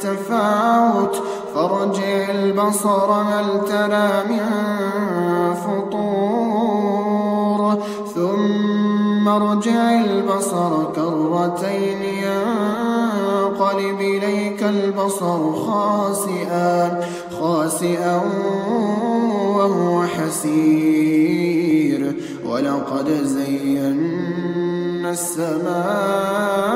تفاوت فارجع البصر هل ترى من فطور؟ ثم ارجع البصر كرتين ينقلب إليك البصر خاسئا خاسئا وهو حسير. ولقد زينا السماء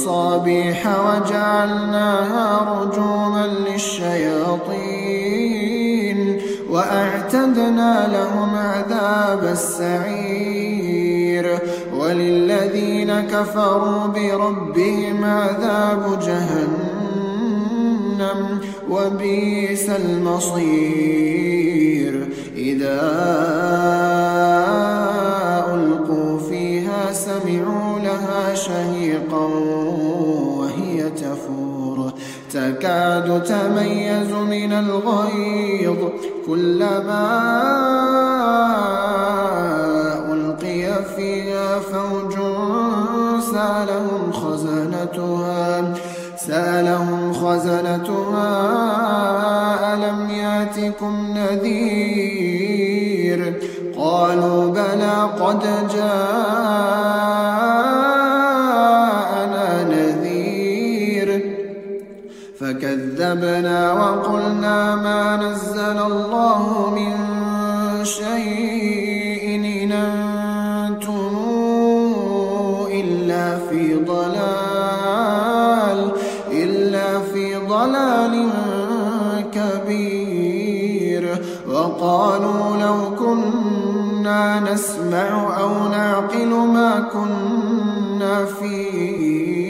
بمصابيح وجعلناها رجوما للشياطين وأعتدنا لهم عذاب السعير وللذين كفروا بربهم عذاب جهنم وبئس المصير. إذا تكاد تميز من الغيظ. كلما ألقي فيها فوج سألهم خزنتها. سألهم خزنتها. ألم يأتكم نذير؟ قالوا بلى قد جاءنا فكذبنا وقلنا ما نزل الله من شيء إن أنتم إلا في ضلال إلا في ضلال كبير. وقالوا لو كنا نسمع أو نعقل ما كنا في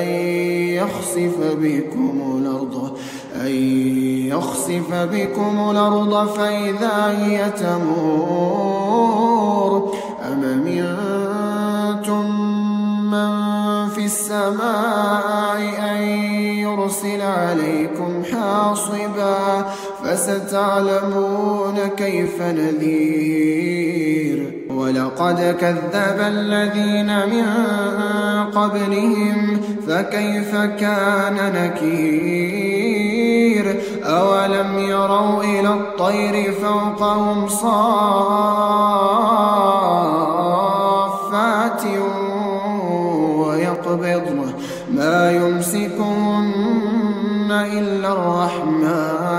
أن يخسف بكم الأرض أن يخسف بكم الأرض فإذا هي تمور. أم منتم من في السماء أن يرسل عليكم حاصبا فستعلمون كيف نذير. ولقد كذب الذين من قبلهم فكيف كان نكير؟ أولم يروا إلى الطير فوقهم صافات ويقبضن ما يمسكهن إلا الرحمن.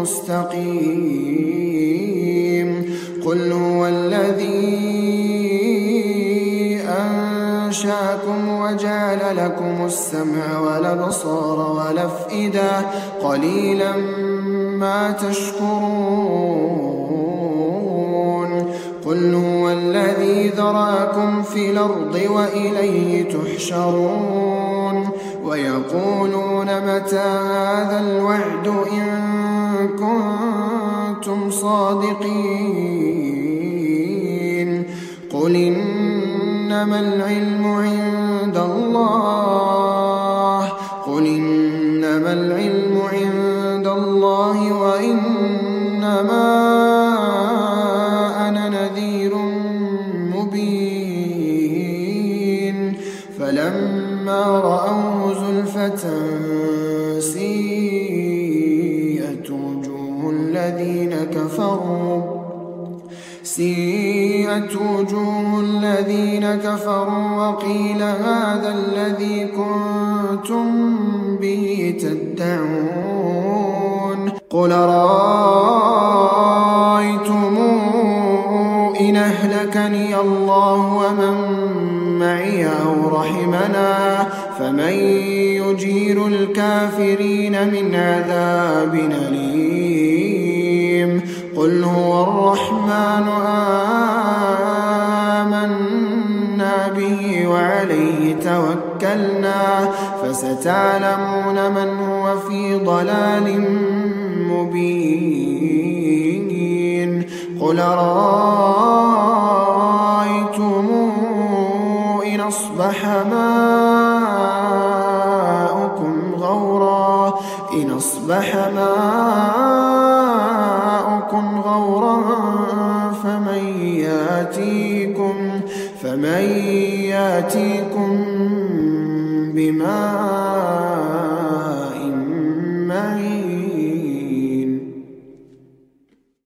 مستقيم قل هو الذي أنشأكم وجعل لكم السمع والأبصار والأفئدة. قليلا ما تشكرون. قل هو الذي ذراكم في الأرض وإليه تحشرون. ويقولون متى هذا الوعد إن كنتم صادقين. قل إنما العلم عند الله. قل إنما العلم عند الله وإنما الذين كفروا. سيئت وجوه الذين كفروا وقيل هذا الذي كنتم به تدعون. قل رأيتم إن أهلكني الله ومن معي أو رحمنا فمن يجير الكافرين من عذاب أليم. قل هو الرحمن آمنا به وعليه توكلنا فستعلمون من هو في ضلال مبين قل رأيتم إن أصبح ماؤكم غورا إن أصبح ماؤكم فمن ياتيكم بماء